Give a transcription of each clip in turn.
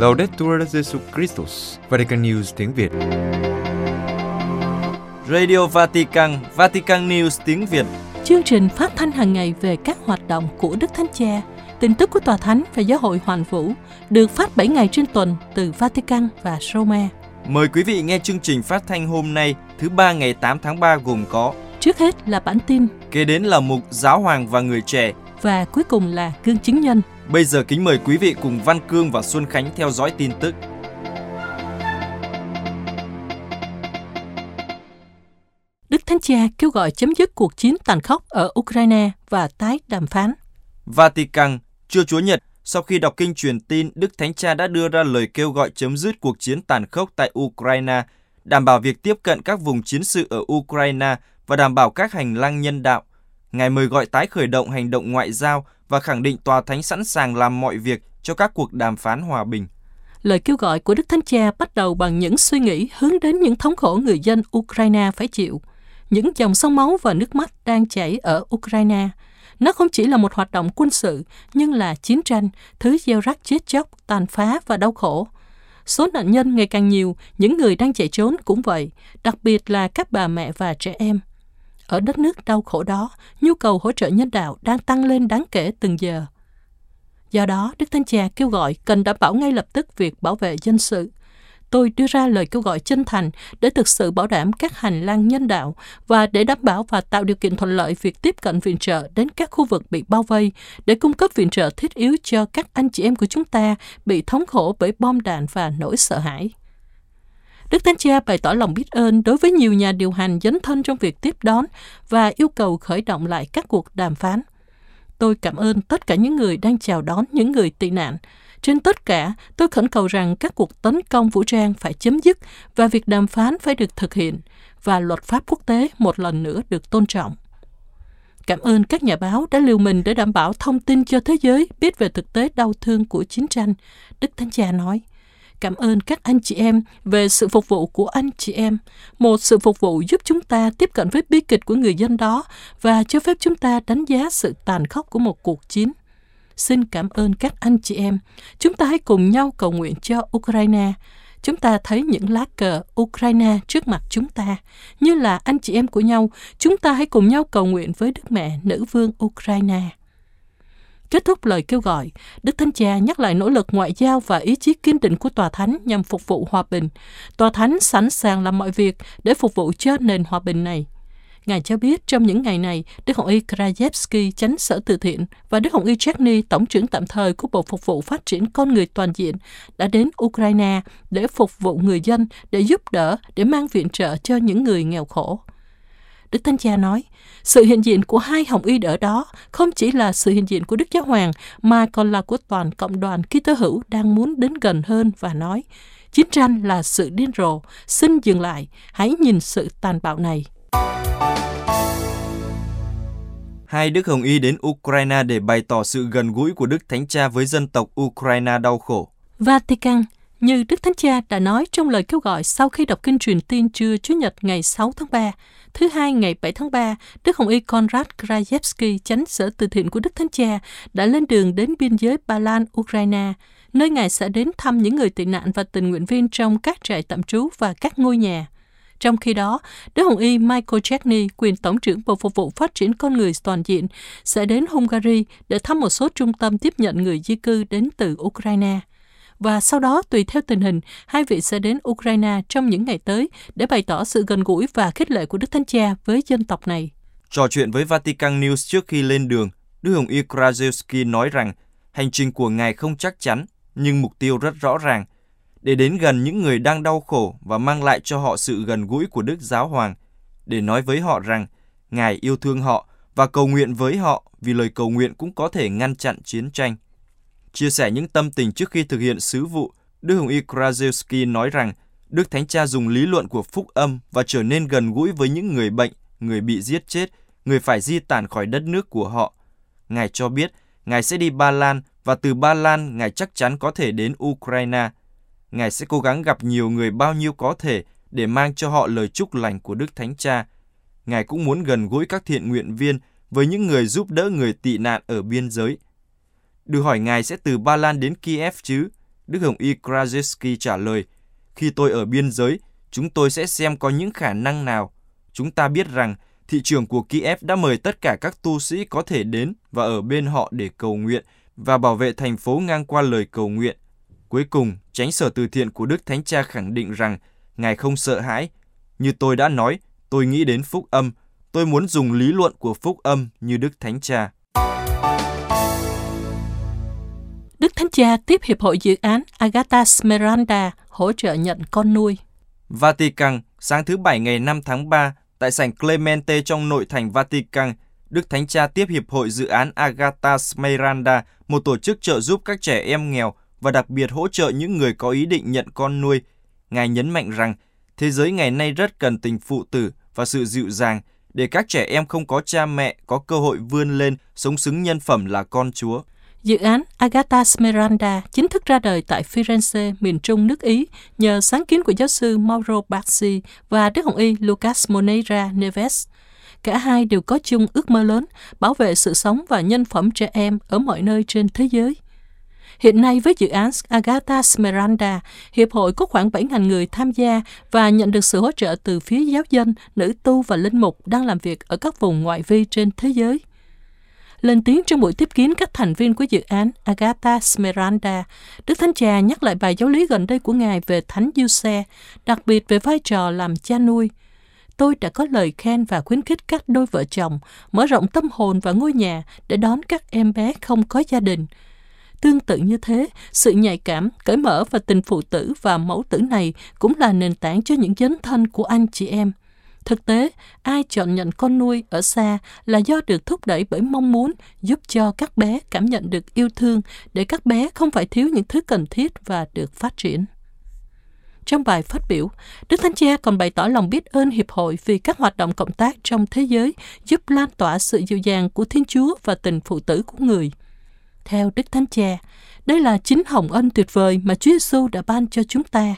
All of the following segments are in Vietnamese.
Laudetur Jesu Christus, Vatican News tiếng Việt. Radio Vatican, Vatican News tiếng Việt. Chương trình phát thanh hàng ngày về các hoạt động của Đức Thánh Cha, tin tức của Tòa Thánh và Giáo hội Hoàn Vũ được phát 7 ngày trên tuần từ Vatican và Roma. Mời quý vị nghe chương trình phát thanh hôm nay, thứ ba ngày 8 tháng 3 gồm có Trước hết là bản tin Kế đến là mục Giáo hoàng và người trẻ. và cuối cùng là gương chứng nhân. Bây giờ kính mời quý vị cùng Văn Cương và Xuân Khánh theo dõi tin tức. Đức Thánh Cha kêu gọi chấm dứt cuộc chiến tàn khốc ở Ukraine và tái đàm phán. Vatican, trưa Chúa Nhật, sau khi đọc kinh truyền tin, Đức Thánh Cha đã đưa ra lời kêu gọi chấm dứt cuộc chiến tàn khốc tại Ukraine, đảm bảo việc tiếp cận các vùng chiến sự ở Ukraine và đảm bảo các hành lang nhân đạo. Ngài mời gọi tái khởi động hành động ngoại giao và khẳng định Tòa Thánh sẵn sàng làm mọi việc cho các cuộc đàm phán hòa bình. Lời kêu gọi của Đức Thánh Cha bắt đầu bằng những suy nghĩ hướng đến những thống khổ người dân Ukraine phải chịu, những dòng sông máu và nước mắt đang chảy ở Ukraine. Nó không chỉ là một hoạt động quân sự, nhưng là chiến tranh, thứ gieo rắc chết chóc, tàn phá và đau khổ. Số nạn nhân ngày càng nhiều, những người đang chạy trốn cũng vậy, đặc biệt là các bà mẹ và trẻ em. Ở đất nước đau khổ đó, nhu cầu hỗ trợ nhân đạo đang tăng lên đáng kể từng giờ. Do đó, Đức Thánh Cha kêu gọi cần đảm bảo ngay lập tức việc bảo vệ dân sự. Tôi đưa ra lời kêu gọi chân thành để thực sự bảo đảm các hành lang nhân đạo và để đảm bảo và tạo điều kiện thuận lợi việc tiếp cận viện trợ đến các khu vực bị bao vây để cung cấp viện trợ thiết yếu cho các anh chị em của chúng ta bị thống khổ bởi bom đạn và nỗi sợ hãi. Đức Thánh Cha bày tỏ lòng biết ơn đối với nhiều nhà điều hành dấn thân trong việc tiếp đón và yêu cầu khởi động lại các cuộc đàm phán. Tôi cảm ơn tất cả những người đang chào đón những người tị nạn. Trên tất cả, tôi khẩn cầu rằng các cuộc tấn công vũ trang phải chấm dứt và việc đàm phán phải được thực hiện và luật pháp quốc tế một lần nữa được tôn trọng. Cảm ơn các nhà báo đã liều mình để đảm bảo thông tin cho thế giới biết về thực tế đau thương của chiến tranh, Đức Thánh Cha nói. Cảm ơn các anh chị em về sự phục vụ của anh chị em, một sự phục vụ giúp chúng ta tiếp cận với bi kịch của người dân đó và cho phép chúng ta đánh giá sự tàn khốc của một cuộc chiến. Xin cảm ơn các anh chị em. Chúng ta hãy cùng nhau cầu nguyện cho Ukraine. Chúng ta thấy những lá cờ Ukraine trước mặt chúng ta. Như là anh chị em của nhau, chúng ta hãy cùng nhau cầu nguyện với Đức Mẹ Nữ Vương Ukraine. Kết thúc lời kêu gọi, Đức Thánh Cha nhắc lại nỗ lực ngoại giao và ý chí kiên định của Tòa Thánh nhằm phục vụ hòa bình. Tòa Thánh sẵn sàng làm mọi việc để phục vụ cho nền hòa bình này. Ngài cho biết trong những ngày này, Đức Hồng Y Krajewski, chánh sở từ thiện, và Đức Hồng Y Chechny, tổng trưởng tạm thời của Bộ Phục vụ Phát triển Con Người Toàn diện, đã đến Ukraine để phục vụ người dân, để giúp đỡ, để mang viện trợ cho những người nghèo khổ. Đức Thánh Cha nói, sự hiện diện của hai hồng y ở đó không chỉ là sự hiện diện của Đức Giáo Hoàng, mà còn là của toàn cộng đoàn Kitô hữu đang muốn đến gần hơn và nói, chiến tranh là sự điên rồ, xin dừng lại, hãy nhìn sự tàn bạo này. Hai Đức Hồng Y đến Ukraine để bày tỏ sự gần gũi của Đức Thánh Cha với dân tộc Ukraine đau khổ. Vatican, như Đức Thánh Cha đã nói trong lời kêu gọi sau khi đọc kinh truyền tin trưa Chủ nhật ngày 6 tháng 3, thứ hai ngày 7 tháng 3, Đức Hồng Y Konrad Krajewski, chánh sở từ thiện của Đức Thánh Cha, đã lên đường đến biên giới Ba Lan, Ukraine, nơi Ngài sẽ đến thăm những người tị nạn và tình nguyện viên trong các trại tạm trú và các ngôi nhà. Trong khi đó, Đức Hồng Y Michael Chechny, quyền Tổng trưởng Bộ Phục vụ Phát triển Con Người Toàn diện, sẽ đến Hungary để thăm một số trung tâm tiếp nhận người di cư đến từ Ukraine. Và sau đó, tùy theo tình hình, hai vị sẽ đến Ukraine trong những ngày tới để bày tỏ sự gần gũi và khích lệ của Đức Thánh Cha với dân tộc này. Trò chuyện với Vatican News trước khi lên đường, Đức Hồng Y Krajewski nói rằng hành trình của Ngài không chắc chắn, nhưng mục tiêu rất rõ ràng, để đến gần những người đang đau khổ và mang lại cho họ sự gần gũi của Đức Giáo Hoàng, để nói với họ rằng Ngài yêu thương họ và cầu nguyện với họ vì lời cầu nguyện cũng có thể ngăn chặn chiến tranh. Chia sẻ những tâm tình trước khi thực hiện sứ vụ, Đức Hồng Y Krajewski nói rằng Đức Thánh Cha dùng lý luận của phúc âm và trở nên gần gũi với những người bệnh, người bị giết chết, người phải di tản khỏi đất nước của họ. Ngài cho biết Ngài sẽ đi Ba Lan và từ Ba Lan Ngài chắc chắn có thể đến Ukraine. Ngài sẽ cố gắng gặp nhiều người bao nhiêu có thể để mang cho họ lời chúc lành của Đức Thánh Cha. Ngài cũng muốn gần gũi các thiện nguyện viên với những người giúp đỡ người tị nạn ở biên giới. Được hỏi Ngài sẽ từ Ba Lan đến Kiev chứ? Đức Hồng Y Krajewski trả lời, khi tôi ở biên giới, chúng tôi sẽ xem có những khả năng nào. Chúng ta biết rằng thị trường của Kiev đã mời tất cả các tu sĩ có thể đến và ở bên họ để cầu nguyện và bảo vệ thành phố ngang qua lời cầu nguyện. Cuối cùng, tránh sở từ thiện của Đức Thánh Cha khẳng định rằng Ngài không sợ hãi. Như tôi đã nói, tôi nghĩ đến phúc âm. Tôi muốn dùng lý luận của phúc âm như Đức Thánh Cha. Cha tiếp Hiệp hội Dự án Agatha Smeralda hỗ trợ nhận con nuôi. Vatican, sáng thứ Bảy ngày 5 tháng 3, tại sảnh Clemente trong nội thành Vatican, Đức Thánh Cha tiếp Hiệp hội Dự án Agatha Smeralda, một tổ chức trợ giúp các trẻ em nghèo và đặc biệt hỗ trợ những người có ý định nhận con nuôi. Ngài nhấn mạnh rằng, thế giới ngày nay rất cần tình phụ tử và sự dịu dàng để các trẻ em không có cha mẹ có cơ hội vươn lên sống xứng nhân phẩm là con Chúa. Dự án Agatha Smeralda chính thức ra đời tại Firenze, miền trung nước Ý, nhờ sáng kiến của giáo sư Mauro Baxi và Đức Hồng Y Lucas Moneira Neves. Cả hai đều có chung ước mơ lớn, bảo vệ sự sống và nhân phẩm trẻ em ở mọi nơi trên thế giới. Hiện nay với dự án Agatha Smeralda, Hiệp hội có khoảng 7.000 người tham gia và nhận được sự hỗ trợ từ phía giáo dân, nữ tu và linh mục đang làm việc ở các vùng ngoại vi trên thế giới. Lên tiếng trong buổi tiếp kiến các thành viên của dự án Agatha Smeranda. Đức Thánh Cha nhắc lại bài giáo lý gần đây của Ngài về Thánh Giuse, đặc biệt về vai trò làm cha nuôi. Tôi đã có lời khen và khuyến khích các đôi vợ chồng mở rộng tâm hồn và ngôi nhà để đón các em bé không có gia đình. Tương tự như thế, sự nhạy cảm, cởi mở và tình phụ tử và mẫu tử này cũng là nền tảng cho những dấn thân của anh chị em. Thực tế, ai chọn nhận con nuôi ở xa là do được thúc đẩy bởi mong muốn giúp cho các bé cảm nhận được yêu thương để các bé không phải thiếu những thứ cần thiết và được phát triển. Trong bài phát biểu, Đức Thánh Cha còn bày tỏ lòng biết ơn Hiệp hội vì các hoạt động cộng tác trong thế giới giúp lan tỏa sự dịu dàng của Thiên Chúa và tình phụ tử của người. Theo Đức Thánh Cha, đây là chính hồng ân tuyệt vời mà Chúa Giêsu đã ban cho chúng ta.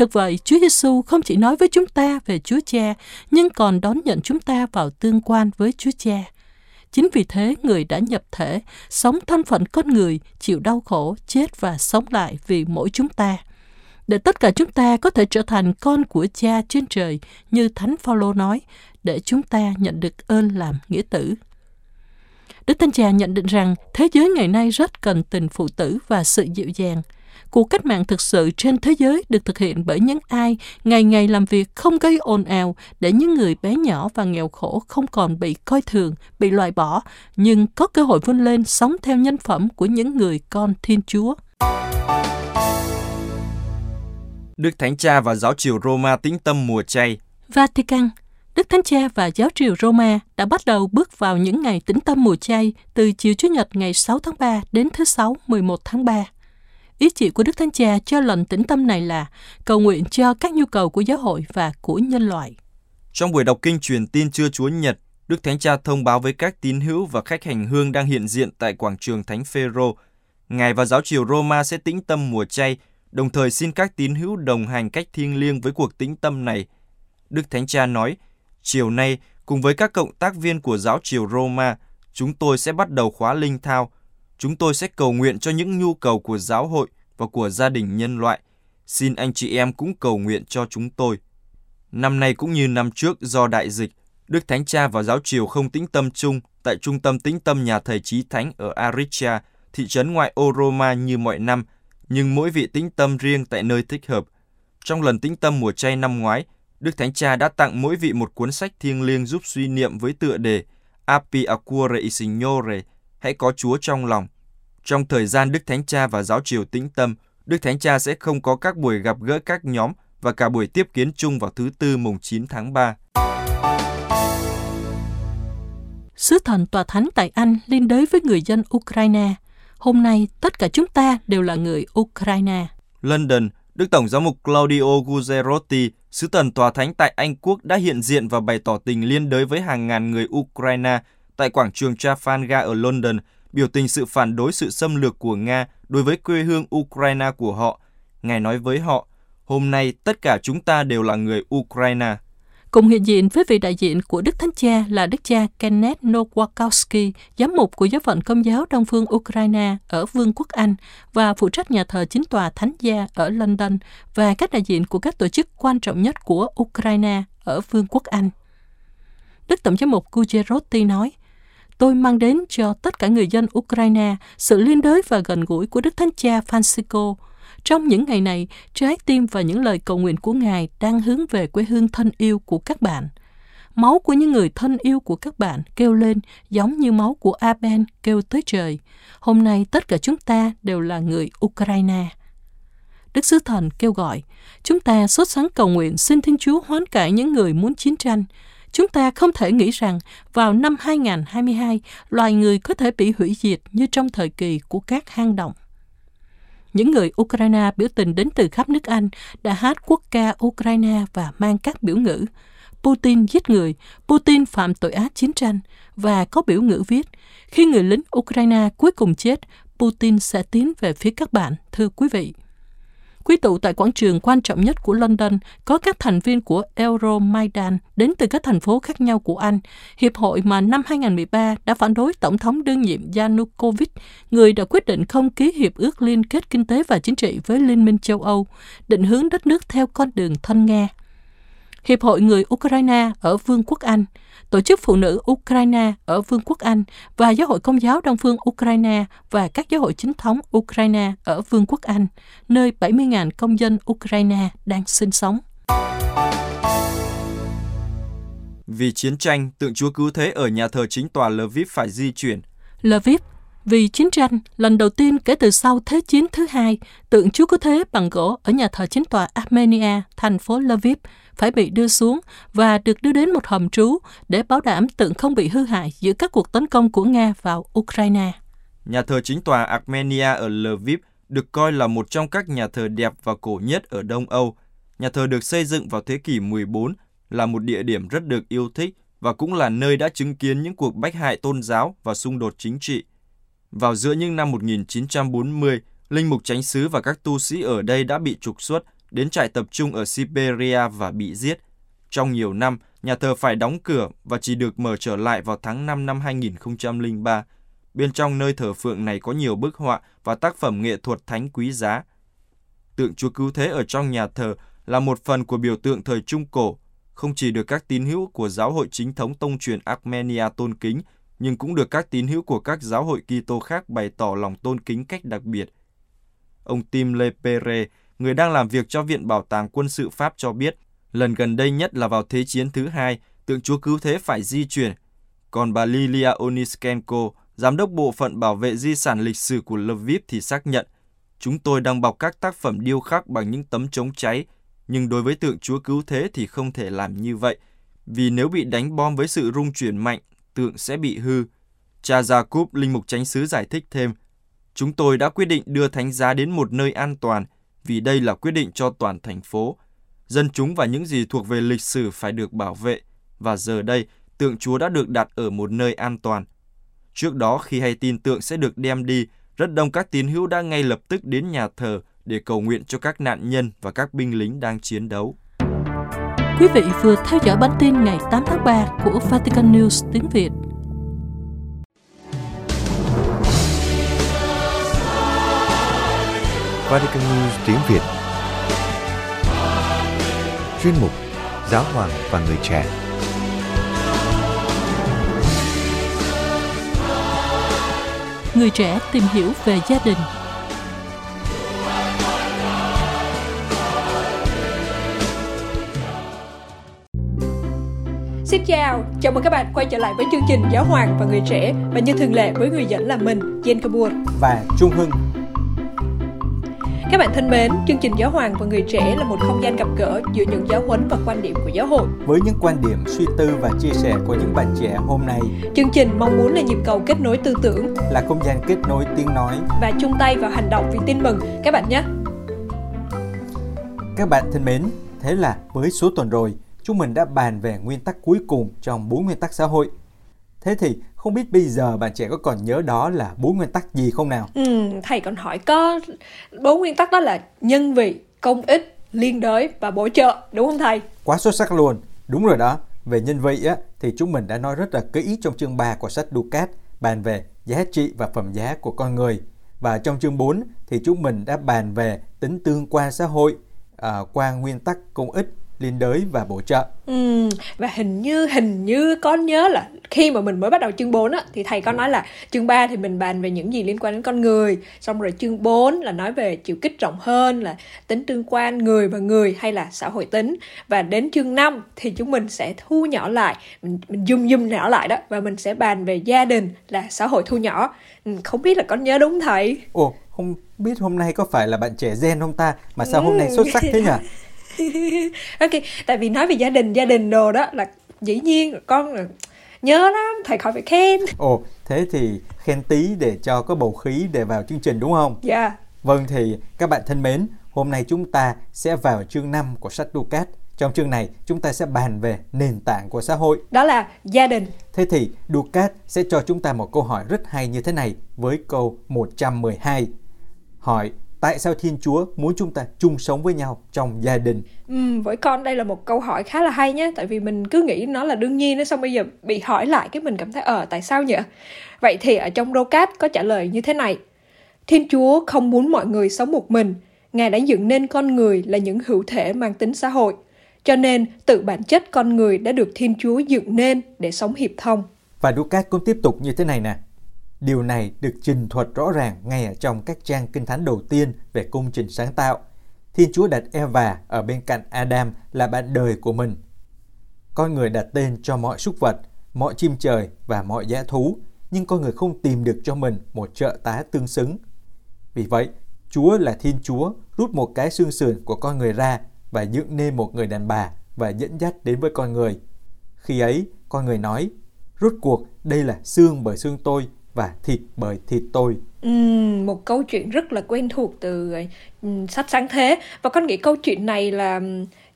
Thực vậy, Chúa Giêsu không chỉ nói với chúng ta về Chúa Cha, nhưng còn đón nhận chúng ta vào tương quan với Chúa Cha. Chính vì thế, người đã nhập thể, sống thân phận con người, chịu đau khổ, chết và sống lại vì mỗi chúng ta. Để tất cả chúng ta có thể trở thành con của cha trên trời, như Thánh Phaolô nói, để chúng ta nhận được ơn làm nghĩa tử. Đức Thánh Cha nhận định rằng thế giới ngày nay rất cần tình phụ tử và sự dịu dàng. Cuộc cách mạng thực sự trên thế giới được thực hiện bởi những ai ngày ngày làm việc không gây ồn ào để những người bé nhỏ và nghèo khổ không còn bị coi thường, bị loại bỏ, nhưng có cơ hội vươn lên sống theo nhân phẩm của những người con Thiên Chúa. Đức Thánh Cha và Giáo triều Roma tĩnh tâm mùa chay. Vatican Đức Thánh Cha và Giáo triều Roma đã bắt đầu bước vào những ngày tĩnh tâm mùa chay từ chiều Chủ nhật ngày 6 tháng 3 đến thứ Sáu 11 tháng 3. Ý chỉ của Đức Thánh Cha cho lần tĩnh tâm này là cầu nguyện cho các nhu cầu của giáo hội và của nhân loại. Trong buổi đọc kinh truyền tin trưa Chúa Nhật, Đức Thánh Cha thông báo với các tín hữu và khách hành hương đang hiện diện tại quảng trường Thánh Phêrô, Ngài và giáo triều Roma sẽ tĩnh tâm mùa chay, đồng thời xin các tín hữu đồng hành cách thiêng liêng với cuộc tĩnh tâm này. Đức Thánh Cha nói, chiều nay, cùng với các cộng tác viên của giáo triều Roma, chúng tôi sẽ bắt đầu khóa linh thao. Chúng tôi sẽ cầu nguyện cho những nhu cầu của giáo hội và của gia đình nhân loại. Xin anh chị em cũng cầu nguyện cho chúng tôi. Năm nay cũng như năm trước do đại dịch, Đức Thánh Cha và giáo triều không tĩnh tâm chung tại trung tâm tĩnh tâm nhà thầy trí Thánh ở Aricia, thị trấn ngoại ô Roma như mọi năm, nhưng mỗi vị tĩnh tâm riêng tại nơi thích hợp. Trong lần tĩnh tâm mùa chay năm ngoái, Đức Thánh Cha đã tặng mỗi vị một cuốn sách thiêng liêng giúp suy niệm với tựa đề Api Acquore e Signore, hãy có Chúa trong lòng. Trong thời gian Đức Thánh Cha và giáo triều tĩnh tâm, Đức Thánh Cha sẽ không có các buổi gặp gỡ các nhóm và cả buổi tiếp kiến chung vào thứ Tư mùng 9 tháng 3. Sứ thần tòa thánh tại Anh liên đới với người dân Ukraine. Hôm nay, tất cả chúng ta đều là người Ukraine. London, Đức Tổng giám mục Claudio Guzerotti, sứ thần tòa thánh tại Anh Quốc đã hiện diện và bày tỏ tình liên đới với hàng ngàn người Ukraine tại quảng trường Trafalgar ở London, biểu tình sự phản đối sự xâm lược của Nga đối với quê hương Ukraine của họ. Ngài nói với họ, hôm nay tất cả chúng ta đều là người Ukraine. Cùng hiện diện với vị đại diện của Đức Thánh Cha là Đức cha Kenneth Nowakowski, giám mục của giáo phận Công giáo Đông phương Ukraine ở Vương quốc Anh và phụ trách nhà thờ chính tòa Thánh gia ở London và các đại diện của các tổ chức quan trọng nhất của Ukraine ở Vương quốc Anh. Đức Tổng giám mục Gujerotti nói, Tôi mang đến cho tất cả người dân Ukraine sự liên đới và gần gũi của Đức Thánh Cha Francisco. Trong những ngày này, trái tim và những lời cầu nguyện của Ngài đang hướng về quê hương thân yêu của các bạn. Máu của những người thân yêu của các bạn kêu lên giống như máu của Abel kêu tới trời. Hôm nay tất cả chúng ta đều là người Ukraine. Đức Sứ Thần kêu gọi, chúng ta sốt sắng cầu nguyện xin Thiên Chúa hoán cải những người muốn chiến tranh, Chúng ta không thể nghĩ rằng vào năm 2022, loài người có thể bị hủy diệt như trong thời kỳ của các hang động. Những người Ukraine biểu tình đến từ khắp nước Anh đã hát quốc ca Ukraine và mang các biểu ngữ Putin giết người, Putin phạm tội ác chiến tranh và có biểu ngữ viết khi người lính Ukraine cuối cùng chết, Putin sẽ tiến về phía các bạn, thưa quý vị. Quy tụ tại quảng trường quan trọng nhất của London có các thành viên của Euromaidan đến từ các thành phố khác nhau của Anh, hiệp hội mà năm 2013 đã phản đối Tổng thống đương nhiệm Yanukovych, người đã quyết định không ký hiệp ước liên kết kinh tế và chính trị với Liên minh châu Âu, định hướng đất nước theo con đường thân Nga. Hiệp hội người Ukraine ở Vương quốc Anh, Tổ chức Phụ nữ Ukraine ở Vương quốc Anh và Giáo hội Công giáo Đông phương Ukraine và các giáo hội chính thống Ukraine ở Vương quốc Anh, nơi 70.000 công dân Ukraine đang sinh sống. Vì chiến tranh, tượng Chúa Cứu Thế ở nhà thờ chính tòa Lviv phải di chuyển. Lviv vì chiến tranh, lần đầu tiên kể từ sau Thế chiến thứ hai, tượng Chúa Cứu Thế bằng gỗ ở nhà thờ chính tòa Armenia, thành phố Lviv, phải bị đưa xuống và được đưa đến một hầm trú để bảo đảm tượng không bị hư hại giữa các cuộc tấn công của Nga vào Ukraine. Nhà thờ chính tòa Armenia ở Lviv được coi là một trong các nhà thờ đẹp và cổ nhất ở Đông Âu. Nhà thờ được xây dựng vào thế kỷ 14, là một địa điểm rất được yêu thích và cũng là nơi đã chứng kiến những cuộc bách hại tôn giáo và xung đột chính trị. Vào giữa những năm 1940, linh mục chánh xứ và các tu sĩ ở đây đã bị trục xuất đến trại tập trung ở Siberia và bị giết. Trong nhiều năm, nhà thờ phải đóng cửa và chỉ được mở trở lại vào tháng 5 năm 2003. Bên trong nơi thờ phượng này có nhiều bức họa và tác phẩm nghệ thuật thánh quý giá. Tượng Chúa Cứu Thế ở trong nhà thờ là một phần của biểu tượng thời Trung Cổ, không chỉ được các tín hữu của giáo hội chính thống tông truyền Armenia tôn kính, nhưng cũng được các tín hữu của các giáo hội Kitô khác bày tỏ lòng tôn kính cách đặc biệt. Ông Tim Lepere, người đang làm việc cho Viện Bảo tàng Quân sự Pháp cho biết, lần gần đây nhất là vào Thế chiến thứ hai, tượng Chúa Cứu Thế phải di chuyển. Còn bà Lilia Oniskenko, giám đốc bộ phận bảo vệ di sản lịch sử của Lviv thì xác nhận, chúng tôi đang bọc các tác phẩm điêu khắc bằng những tấm chống cháy, nhưng đối với tượng Chúa Cứu Thế thì không thể làm như vậy, vì nếu bị đánh bom với sự rung chuyển mạnh, tượng sẽ bị hư. Cha Jacob, linh mục chánh sứ giải thích thêm, chúng tôi đã quyết định đưa thánh giá đến một nơi an toàn, vì đây là quyết định cho toàn thành phố. Dân chúng và những gì thuộc về lịch sử phải được bảo vệ, và giờ đây tượng Chúa đã được đặt ở một nơi an toàn. Trước đó khi hay tin tượng sẽ được đem đi, rất đông các tín hữu đã ngay lập tức đến nhà thờ để cầu nguyện cho các nạn nhân và các binh lính đang chiến đấu. Quý vị vừa theo dõi bản tin ngày 8 tháng 3 của Vatican News tiếng Việt. Vatican News tiếng Việt. Chuyên mục Giáo hoàng và người trẻ. Người trẻ tìm hiểu về gia đình. Xin chào, chào mừng các bạn quay trở lại với chương trình Giáo hoàng và người trẻ. Và như thường lệ với người dẫn là mình, Jen Kabur và Trung Hưng. Các bạn thân mến, chương trình Giáo hoàng và người trẻ là một không gian gặp gỡ giữa những giáo huấn và quan điểm của giáo hội. Với những quan điểm, suy tư và chia sẻ của những bạn trẻ hôm nay, chương trình mong muốn là nhịp cầu kết nối tư tưởng, là không gian kết nối tiếng nói và chung tay vào hành động vì tin mừng các bạn nhé. Các bạn thân mến, thế là với số tuần rồi, chúng mình đã bàn về nguyên tắc cuối cùng trong bốn nguyên tắc xã hội. Thế thì không biết bây giờ bạn trẻ có còn nhớ đó là bốn nguyên tắc gì không nào? Ừ, thầy còn hỏi có bốn nguyên tắc đó là nhân vị, công ích, liên đới và bổ trợ, đúng không thầy? Quá xuất sắc luôn. Đúng rồi đó, về nhân vị á, thì chúng mình đã nói rất là kỹ trong chương 3 của sách Ducat bàn về giá trị và phẩm giá của con người. Và trong chương 4 thì chúng mình đã bàn về tính tương quan xã hội à, qua nguyên tắc công ích liên đới và bổ trợ. Ừ, và hình như hình như con nhớ là khi mà mình mới bắt đầu chương 4 á thì thầy có nói là chương 3 thì mình bàn về những gì liên quan đến con người, xong rồi chương 4 là nói về chiều kích rộng hơn là tính tương quan người và người hay là xã hội tính và đến chương 5 thì chúng mình sẽ thu nhỏ lại, mình mình zoom zoom nhỏ lại đó và mình sẽ bàn về gia đình là xã hội thu nhỏ. Ừ, không biết là con nhớ đúng thầy. Ồ, không biết hôm nay có phải là bạn trẻ gen không ta mà sao hôm nay xuất sắc thế nhỉ? ok tại vì nói về gia đình gia đình đồ đó là dĩ nhiên con là nhớ lắm thầy khỏi phải khen Ồ, thế thì khen tí để cho có bầu khí để vào chương trình đúng không? dạ yeah. Vâng thì các bạn thân mến, hôm nay chúng ta sẽ vào chương 5 của sách Ducat. Trong chương này, chúng ta sẽ bàn về nền tảng của xã hội. đó là gia đình Thế thì Ducat sẽ cho chúng ta một câu hỏi rất hay như thế này với câu 112. Hỏi tại sao Thiên Chúa muốn chúng ta chung sống với nhau trong gia đình? Ừm, với con đây là một câu hỏi khá là hay nhé tại vì mình cứ nghĩ nó là đương nhiên xong bây giờ bị hỏi lại cái mình cảm thấy ờ tại sao nhỉ? Vậy thì ở trong Rocat có trả lời như thế này. Thiên Chúa không muốn mọi người sống một mình. Ngài đã dựng nên con người là những hữu thể mang tính xã hội. Cho nên tự bản chất con người đã được Thiên Chúa dựng nên để sống hiệp thông. Và Ducat cũng tiếp tục như thế này nè. Điều này được trình thuật rõ ràng ngay ở trong các trang kinh thánh đầu tiên về công trình sáng tạo. Thiên Chúa đặt Eva ở bên cạnh Adam là bạn đời của mình. Con người đặt tên cho mọi súc vật, mọi chim trời và mọi dã thú, nhưng con người không tìm được cho mình một trợ tá tương xứng. Vì vậy, Chúa là Thiên Chúa rút một cái xương sườn của con người ra và dựng nên một người đàn bà và dẫn dắt đến với con người. Khi ấy, con người nói, rốt cuộc đây là xương bởi xương tôi và thịt bởi thịt tôi. Ừm, một câu chuyện rất là quen thuộc từ ừm, sách sáng thế và con nghĩ câu chuyện này là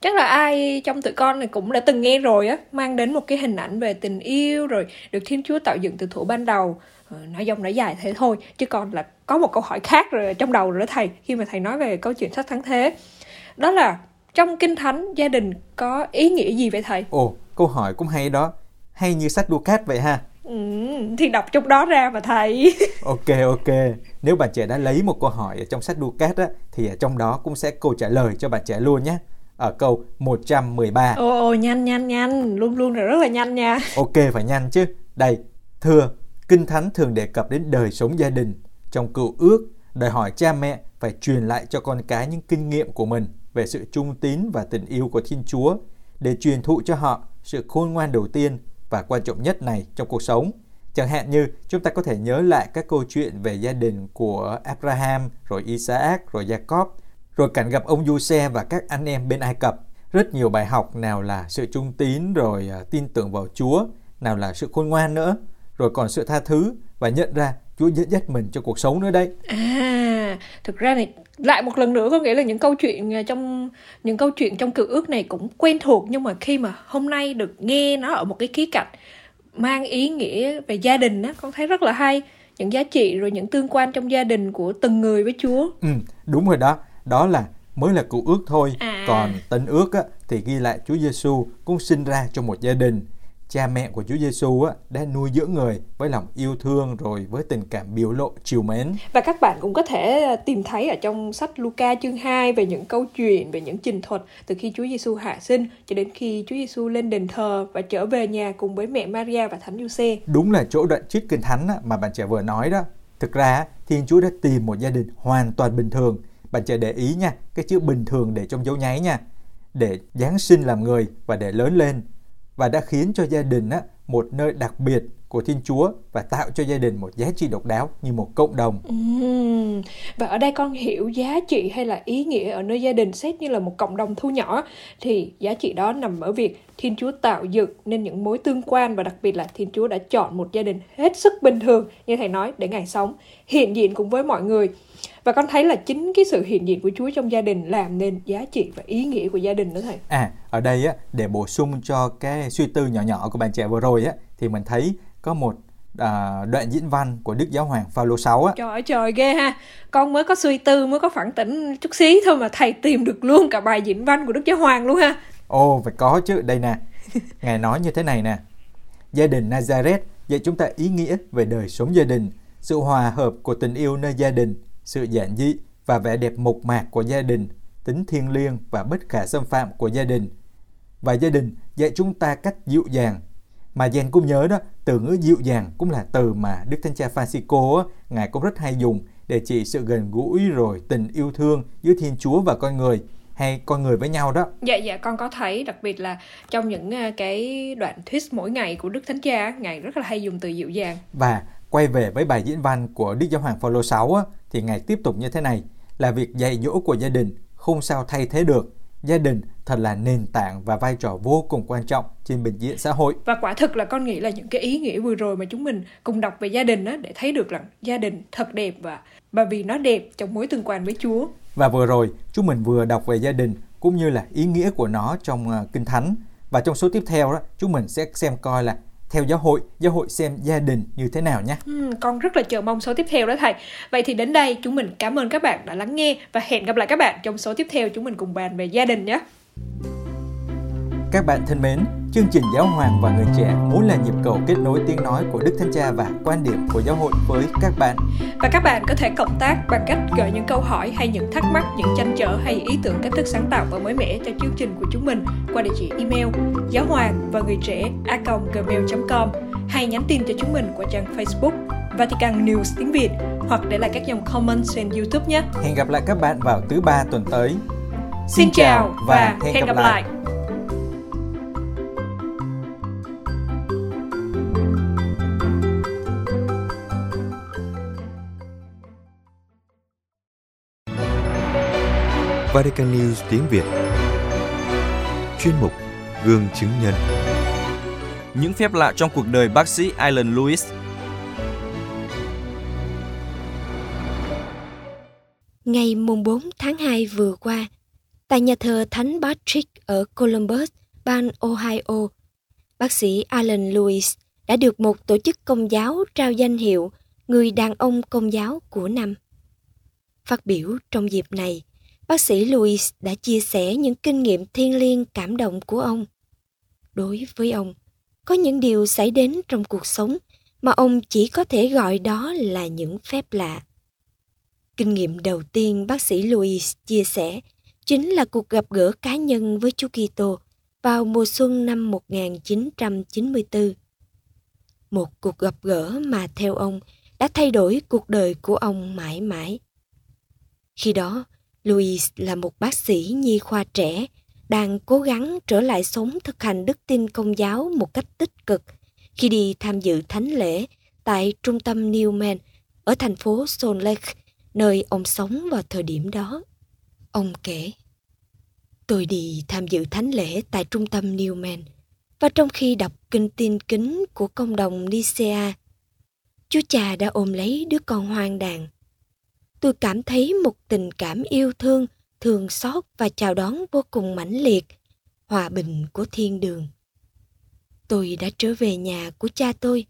chắc là ai trong tụi con này cũng đã từng nghe rồi á mang đến một cái hình ảnh về tình yêu rồi được Thiên Chúa tạo dựng từ thuở ban đầu Ờ, nói dông nói dài thế thôi chứ còn là có một câu hỏi khác rồi trong đầu rồi đó thầy khi mà thầy nói về câu chuyện sách sáng thế đó là trong kinh thánh gia đình có ý nghĩa gì vậy thầy Ồ, câu hỏi cũng hay đó. Hay như sách Ducat vậy ha. Ừm, thì đọc trong đó ra mà thầy Ok ok, nếu bạn trẻ đã lấy một câu hỏi ở trong sách Ducat á, thì ở trong đó cũng sẽ câu trả lời cho bạn trẻ luôn nhé. Ở câu 113. ồ ồ nhanh nhanh nhanh luôn luôn là rất là nhanh nha Ok phải nhanh chứ. Đây, thưa, Kinh Thánh thường đề cập đến đời sống gia đình. Trong cựu ước, đòi hỏi cha mẹ phải truyền lại cho con cái những kinh nghiệm của mình về sự trung tín và tình yêu của Thiên Chúa để truyền thụ cho họ sự khôn ngoan đầu tiên và quan trọng nhất này trong cuộc sống. Chẳng hạn như chúng ta có thể nhớ lại các câu chuyện về gia đình của Abraham, rồi Isaac, rồi Jacob, rồi cảnh gặp ông Giuse và các anh em bên Ai Cập. Rất nhiều bài học nào là sự trung tín rồi à, tin tưởng vào Chúa, nào là sự khôn ngoan nữa, rồi còn sự tha thứ và nhận ra Chúa dẫn dắt mình cho cuộc sống nữa đấy. À, thực ra này lại một lần nữa có nghĩa là những câu chuyện à, trong những câu chuyện trong cựu ước này cũng quen thuộc nhưng mà khi mà hôm nay được nghe nó ở một cái khía cạnh mang ý nghĩa về gia đình á con thấy rất là hay những giá trị rồi những tương quan trong gia đình của từng người với Chúa. Ừ, đúng rồi đó. Đó là mới là cựu ước thôi. À. Còn tân ước á, thì ghi lại Chúa Giêsu cũng sinh ra trong một gia đình. Cha mẹ của Chúa Giêsu á, đã nuôi dưỡng người với lòng yêu thương rồi với tình cảm biểu lộ chiều mến. Và các bạn cũng có thể à, tìm thấy ở trong sách Luca chương 2 về những câu chuyện, về những trình thuật từ khi Chúa Giêsu hạ sinh cho đến khi Chúa Giêsu lên đền thờ và trở về nhà cùng với mẹ Maria và Thánh Giuse. Đúng là chỗ đoạn trích kinh thánh mà bạn trẻ vừa nói đó. Thực ra Thiên Chúa đã tìm một gia đình hoàn toàn bình thường. Bạn trẻ để ý nha, cái chữ bình thường để trong dấu nháy nha. Để Giáng sinh làm người và để lớn lên. Và đã khiến cho gia đình á, một nơi đặc biệt của Thiên Chúa và tạo cho gia đình một giá trị độc đáo như một cộng đồng. Ừm, Và ở đây con hiểu giá trị hay là ý nghĩa ở nơi gia đình xét như là một cộng đồng thu nhỏ thì giá trị đó nằm ở việc Thiên Chúa tạo dựng nên những mối tương quan và đặc biệt là Thiên Chúa đã chọn một gia đình hết sức bình thường như thầy nói để Ngài sống hiện diện cùng với mọi người. Và con thấy là chính cái sự hiện diện của Chúa trong gia đình làm nên giá trị và ý nghĩa của gia đình đó thầy. À, ở đây á, để bổ sung cho cái suy tư nhỏ nhỏ của bạn trẻ vừa rồi á, thì mình thấy có một à, đoạn diễn văn của Đức Giáo Hoàng Phaolô 6 á. Trời ơi trời ghê ha Con mới có suy tư mới có phản tỉnh chút xí thôi mà thầy tìm được luôn cả bài diễn văn của Đức Giáo Hoàng luôn ha Ồ, phải có chứ, đây nè. Ngài nói như thế này nè. Gia đình Nazareth dạy chúng ta ý nghĩa về đời sống gia đình, sự hòa hợp của tình yêu nơi gia đình, sự giản dị và vẻ đẹp mộc mạc của gia đình, tính thiêng liêng và bất khả xâm phạm của gia đình. Và gia đình dạy chúng ta cách dịu dàng. Mà Gen cũng nhớ đó, từ ngữ dịu dàng cũng là từ mà Đức Thánh Cha Francisco, Ngài cũng rất hay dùng để chỉ sự gần gũi rồi tình yêu thương giữa Thiên Chúa và con người hay con người với nhau đó. Dạ dạ con có thấy đặc biệt là trong những à, cái đoạn thuyết mỗi ngày của Đức Thánh Cha ngài rất là hay dùng từ dịu dàng. Và quay về với bài diễn văn của Đức Giáo hoàng Phaolô 6 á, thì ngài tiếp tục như thế này là việc dạy dỗ của gia đình không sao thay thế được. Gia đình thật là nền tảng và vai trò vô cùng quan trọng trên bình diện xã hội. Và quả thực là con nghĩ là những cái ý nghĩa vừa rồi mà chúng mình cùng đọc về gia đình á để thấy được rằng gia đình thật đẹp và và vì nó đẹp trong mối tương quan với Chúa. Và vừa rồi, chúng mình vừa đọc về gia đình cũng như là ý nghĩa của nó trong uh, Kinh Thánh. Và trong số tiếp theo đó, chúng mình sẽ xem coi là theo giáo hội, giáo hội xem gia đình như thế nào nhé. Ừ, con rất là chờ mong số tiếp theo đó thầy. Vậy thì đến đây chúng mình cảm ơn các bạn đã lắng nghe và hẹn gặp lại các bạn trong số tiếp theo chúng mình cùng bàn về gia đình nhé. Các bạn thân mến, chương trình Giáo hoàng và người trẻ muốn là nhịp cầu kết nối tiếng nói của Đức Thánh Cha và quan điểm của giáo hội với các bạn. Và các bạn có thể cộng tác bằng cách gửi những câu hỏi hay những thắc mắc, những tranh trở hay ý tưởng cách thức sáng tạo và mới mẻ cho chương trình của chúng mình qua địa chỉ email giáo hoàng và người trẻ a gmail.com hay nhắn tin cho chúng mình qua trang Facebook Vatican News tiếng Việt hoặc để lại các dòng comment trên YouTube nhé. Hẹn gặp lại các bạn vào thứ ba tuần tới. Xin, chào và hẹn gặp lại. Vatican News tiếng Việt. Chuyên mục Gương chứng nhân. Những phép lạ trong cuộc đời bác sĩ Alan Lewis. Ngày mùng 4 tháng 2 vừa qua, tại nhà thờ Thánh Patrick ở Columbus, bang Ohio, bác sĩ Alan Lewis đã được một tổ chức công giáo trao danh hiệu Người đàn ông công giáo của năm. Phát biểu trong dịp này, bác sĩ Louis đã chia sẻ những kinh nghiệm thiêng liêng cảm động của ông. Đối với ông, có những điều xảy đến trong cuộc sống mà ông chỉ có thể gọi đó là những phép lạ. Kinh nghiệm đầu tiên bác sĩ Louis chia sẻ chính là cuộc gặp gỡ cá nhân với Chúa Kitô vào mùa xuân năm 1994. Một cuộc gặp gỡ mà theo ông đã thay đổi cuộc đời của ông mãi mãi. Khi đó, Louis là một bác sĩ nhi khoa trẻ đang cố gắng trở lại sống thực hành đức tin công giáo một cách tích cực khi đi tham dự thánh lễ tại trung tâm Newman ở thành phố Salt Lake, nơi ông sống vào thời điểm đó. Ông kể, Tôi đi tham dự thánh lễ tại trung tâm Newman và trong khi đọc kinh tin kính của công đồng Nicea, Chúa cha đã ôm lấy đứa con hoang đàn tôi cảm thấy một tình cảm yêu thương, thường xót và chào đón vô cùng mãnh liệt, hòa bình của thiên đường. Tôi đã trở về nhà của cha tôi.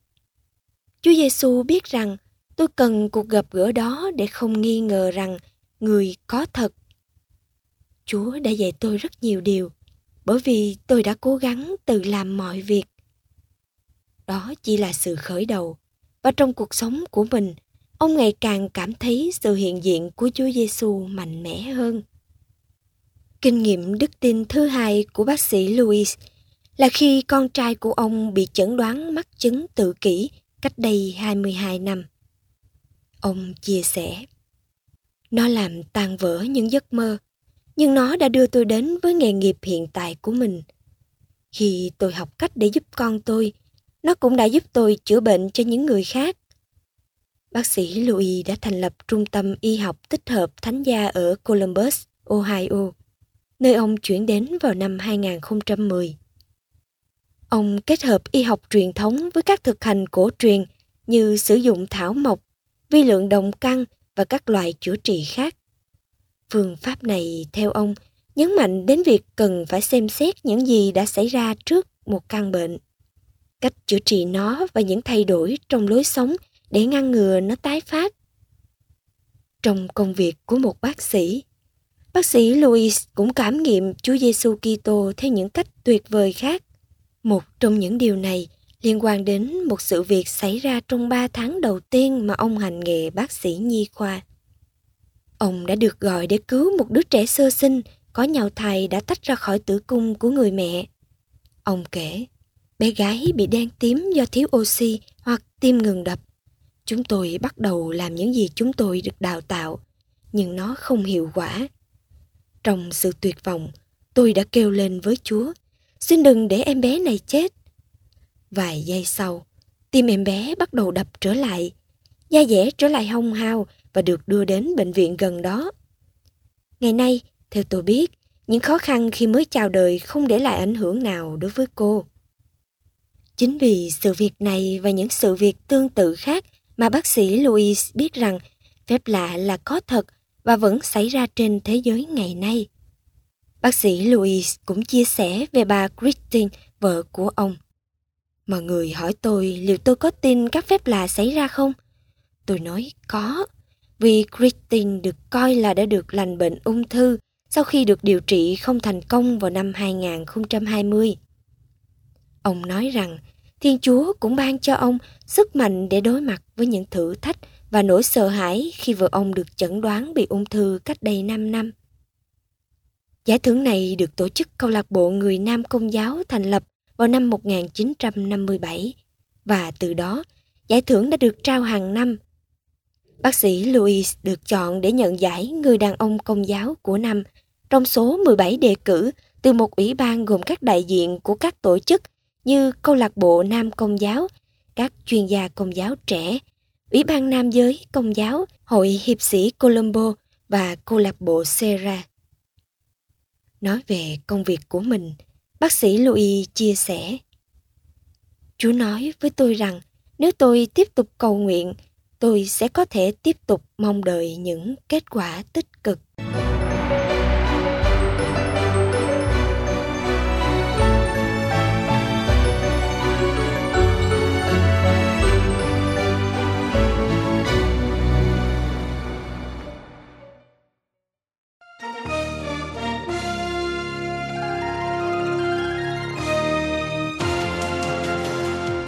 Chúa Giêsu biết rằng tôi cần cuộc gặp gỡ đó để không nghi ngờ rằng người có thật. Chúa đã dạy tôi rất nhiều điều, bởi vì tôi đã cố gắng tự làm mọi việc. Đó chỉ là sự khởi đầu, và trong cuộc sống của mình, ông ngày càng cảm thấy sự hiện diện của Chúa Giêsu mạnh mẽ hơn. Kinh nghiệm đức tin thứ hai của bác sĩ Louis là khi con trai của ông bị chẩn đoán mắc chứng tự kỷ cách đây 22 năm. Ông chia sẻ, Nó làm tan vỡ những giấc mơ, nhưng nó đã đưa tôi đến với nghề nghiệp hiện tại của mình. Khi tôi học cách để giúp con tôi, nó cũng đã giúp tôi chữa bệnh cho những người khác bác sĩ Louis đã thành lập trung tâm y học tích hợp thánh gia ở Columbus, Ohio, nơi ông chuyển đến vào năm 2010. Ông kết hợp y học truyền thống với các thực hành cổ truyền như sử dụng thảo mộc, vi lượng đồng căn và các loại chữa trị khác. Phương pháp này, theo ông, nhấn mạnh đến việc cần phải xem xét những gì đã xảy ra trước một căn bệnh. Cách chữa trị nó và những thay đổi trong lối sống để ngăn ngừa nó tái phát. Trong công việc của một bác sĩ, bác sĩ Louis cũng cảm nghiệm Chúa Giêsu Kitô theo những cách tuyệt vời khác. Một trong những điều này liên quan đến một sự việc xảy ra trong 3 tháng đầu tiên mà ông hành nghề bác sĩ nhi khoa. Ông đã được gọi để cứu một đứa trẻ sơ sinh có nhau thai đã tách ra khỏi tử cung của người mẹ. Ông kể, bé gái bị đen tím do thiếu oxy hoặc tim ngừng đập. Chúng tôi bắt đầu làm những gì chúng tôi được đào tạo, nhưng nó không hiệu quả. Trong sự tuyệt vọng, tôi đã kêu lên với Chúa, xin đừng để em bé này chết. Vài giây sau, tim em bé bắt đầu đập trở lại, da dẻ trở lại hông hao và được đưa đến bệnh viện gần đó. Ngày nay, theo tôi biết, những khó khăn khi mới chào đời không để lại ảnh hưởng nào đối với cô. Chính vì sự việc này và những sự việc tương tự khác mà bác sĩ Louis biết rằng phép lạ là có thật và vẫn xảy ra trên thế giới ngày nay. Bác sĩ Louis cũng chia sẻ về bà Christine, vợ của ông. Mọi người hỏi tôi liệu tôi có tin các phép lạ xảy ra không? Tôi nói có, vì Christine được coi là đã được lành bệnh ung thư sau khi được điều trị không thành công vào năm 2020. Ông nói rằng Thiên Chúa cũng ban cho ông sức mạnh để đối mặt với những thử thách và nỗi sợ hãi khi vợ ông được chẩn đoán bị ung thư cách đây 5 năm. Giải thưởng này được tổ chức câu lạc bộ người Nam Công giáo thành lập vào năm 1957 và từ đó, giải thưởng đã được trao hàng năm. Bác sĩ Louis được chọn để nhận giải người đàn ông công giáo của năm trong số 17 đề cử từ một ủy ban gồm các đại diện của các tổ chức như câu lạc bộ Nam Công giáo, các chuyên gia công giáo trẻ, Ủy ban Nam giới Công giáo, Hội Hiệp sĩ Colombo và câu lạc bộ Sera. Nói về công việc của mình, bác sĩ Louis chia sẻ. Chúa nói với tôi rằng nếu tôi tiếp tục cầu nguyện, tôi sẽ có thể tiếp tục mong đợi những kết quả tích cực.